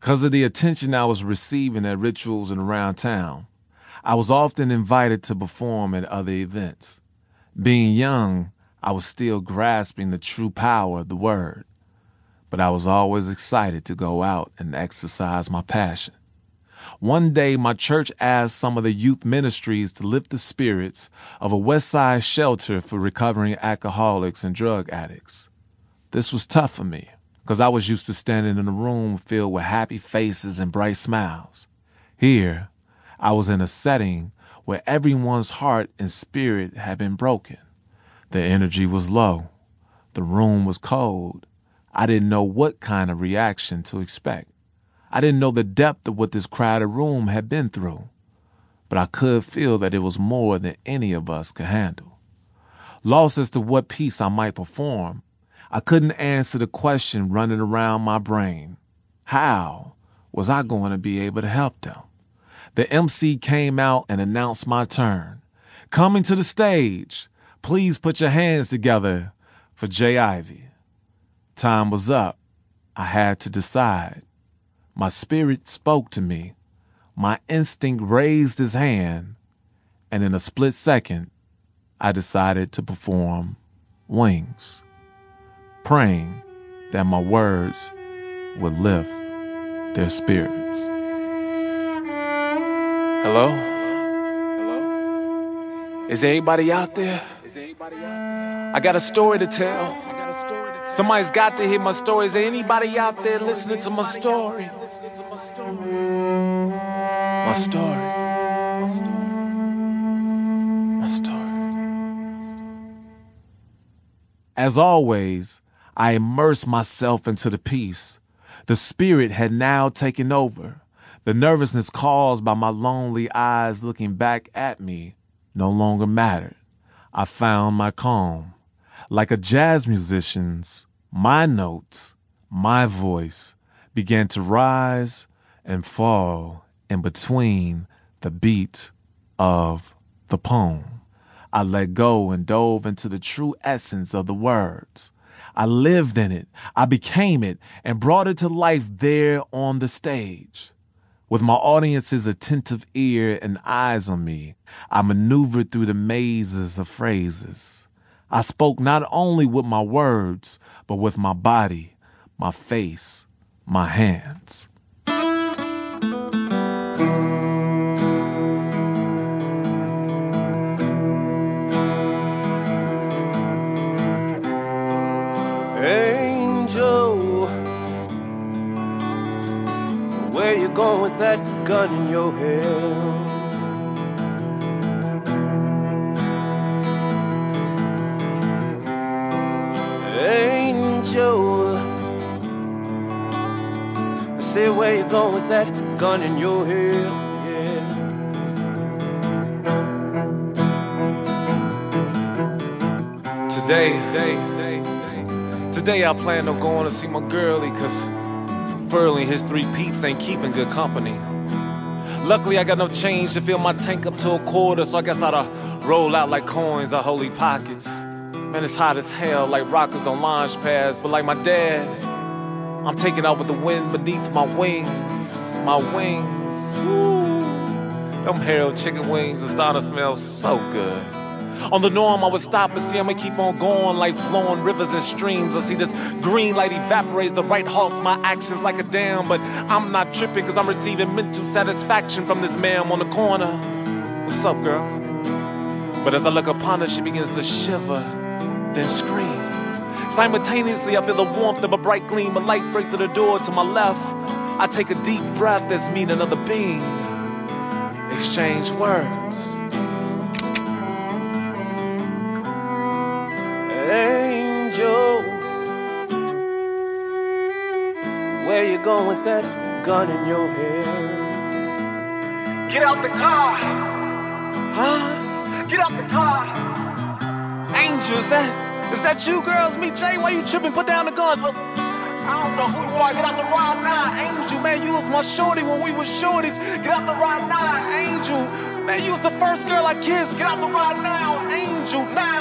Because of the attention I was receiving at rituals and around town, I was often invited to perform at other events. Being young, I was still grasping the true power of the word, but I was always excited to go out and exercise my passion. One day, my church asked some of the youth ministries to lift the spirits of a West Side shelter for recovering alcoholics and drug addicts. This was tough for me because I was used to standing in a room filled with happy faces and bright smiles. Here, I was in a setting where everyone's heart and spirit had been broken. The energy was low. The room was cold. I didn't know what kind of reaction to expect. I didn't know the depth of what this crowded room had been through, but I could feel that it was more than any of us could handle. Lost as to what piece I might perform, I couldn't answer the question running around my brain. How was I going to be able to help them? The MC came out and announced my turn. Coming to the stage, please put your hands together for J. Ivy. Time was up. I had to decide. My spirit spoke to me. My instinct raised his hand, and in a split second, I decided to perform Wings, praying that my words would lift their spirits. Hello? Hello? Is there anybody out there? Is there anybody out there? I got a story to tell. Somebody's got to hear my story. Is there anybody out there listening to my story? My story. My story. My story. As always, I immersed myself into the piece. The spirit had now taken over. The nervousness caused by my lonely eyes looking back at me no longer mattered. I found my calm. Like a jazz musician's, my notes, my voice began to rise and fall in between the beat of the poem. I let go and dove into the true essence of the words. I lived in it, I became it, and brought it to life there on the stage. With my audience's attentive ear and eyes on me, I maneuvered through the mazes of phrases. I spoke not only with my words, but with my body, my face, my hands. Where you going with that gun in your hand? Angel, I say where you going with that gun in your hand? Yeah. Today, today I plan on going to see my girlie cause Furley and his three peeps ain't keeping good company. Luckily I got no change to fill my tank up to a quarter, so I guess I'd uh, roll out like coins or holy pockets. Man, it's hot as hell, like rockers on launch pads, but like my dad, I'm taking off with the wind beneath my wings, my wings. Woo. Them Harold chicken wings are starting to smell so good. On the norm, I would stop and see I'ma keep on going like flowing rivers and streams. I see this green light evaporates, the right halts my actions like a dam. But I'm not tripping cause I'm receiving mental satisfaction from this man on the corner. What's up, girl? But as I look upon her, she begins to shiver, then scream. Simultaneously, I feel the warmth of a bright gleam, a light break through the door to my left. I take a deep breath as meet another being. Exchange words. Where you going with that gun in your hand? Get out the car! Huh? Get out the car! Angel, is that, is that you girls? Me, Jay? Why you tripping? Put down the gun. Look, I don't know who you are. Get out the ride now. Angel, man, you was my shorty when we was shorties. Get out the ride now. Angel, man, you was the first girl I kissed. Get out the ride now. Angel, now.